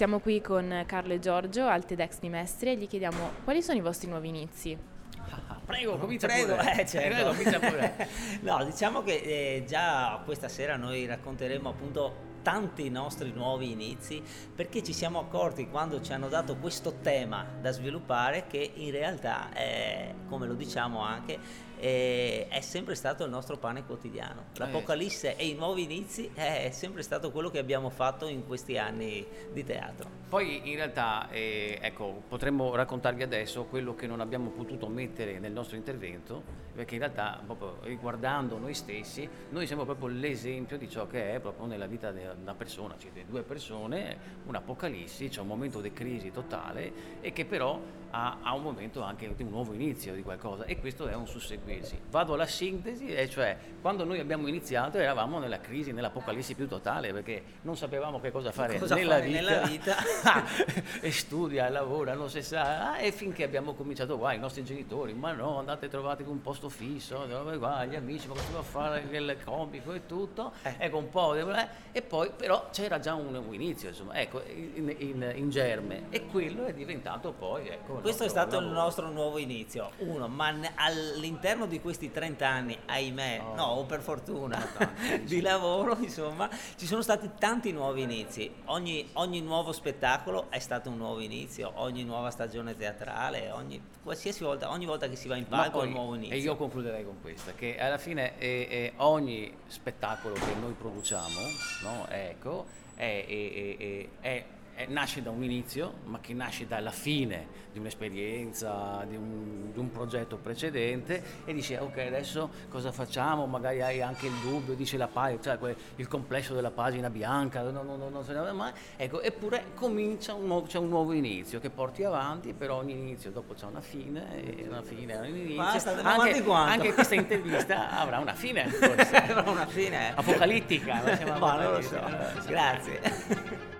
Siamo qui con Carlo e Giorgio al TEDx di Mestre e gli chiediamo quali sono i vostri nuovi inizi. Prego, comincia Prego, pure. eh, certo. Prego, comincia pure. no, diciamo che eh, già questa sera noi racconteremo appunto tanti nostri nuovi inizi perché ci siamo accorti quando ci hanno dato questo tema da sviluppare che in realtà, eh, come lo diciamo anche, eh, è sempre stato il nostro pane quotidiano. L'Apocalisse e i nuovi inizi è sempre stato quello che abbiamo fatto in questi anni di teatro. Poi in realtà, eh, ecco, potremmo raccontarvi adesso quello che non abbiamo potuto mettere nel nostro intervento, perché in realtà, proprio riguardando noi stessi, noi siamo proprio l'esempio di ciò che è proprio nella vita di una persona, cioè di due persone, un'apocalissi, c'è un momento di crisi totale e che però ha, ha un momento anche di un nuovo inizio di qualcosa e questo è un susseguirsi. Vado alla sintesi, e cioè quando noi abbiamo iniziato eravamo nella crisi, nell'apocalissi più totale, perché non sapevamo che cosa fare, Cosa nella, fare vita. nella vita. e studia, lavora, non si sa, e finché abbiamo cominciato qua, i nostri genitori, ma no, andate trovate un posto fisso, dove va, gli amici, ma cosa a fare il comico e tutto, ecco un po', eh, e poi però c'era già un, un inizio, insomma, ecco, in, in- in germe, e quello è diventato poi, ecco, il Questo è stato il lavoro. nostro nuovo inizio. Uno, ma ne- all'interno di questi 30 anni, ahimè, Oh. no, o per fortuna, tanti, di lavoro, insomma, ci sono stati tanti nuovi inizi. Ogni, ogni nuovo spettacolo è stato un nuovo inizio, ogni nuova stagione teatrale, ogni, qualsiasi volta, ogni volta che si va in palco è poi- un nuovo inizio. E io concluderei con questa, che alla fine eh, eh, ogni spettacolo che noi produciamo, no, ecco, è- è- è- è- è- nasce da un inizio, ma che nasce dalla fine di un'esperienza, di un, di un progetto precedente e dici ok adesso cosa facciamo, magari hai anche il dubbio, dice la pagina, cioè que- il complesso della pagina bianca, no, no, no, non se ne va mai, ecco, eppure comincia un nuovo, c'è un nuovo inizio che porti avanti, però ogni inizio dopo c'è una fine e una fine un inizio. Basta, anche, anche questa intervista avrà una fine, forse. Avrà una fine. apocalittica, chiamiamo Ma non lo so. apocalittica. Grazie.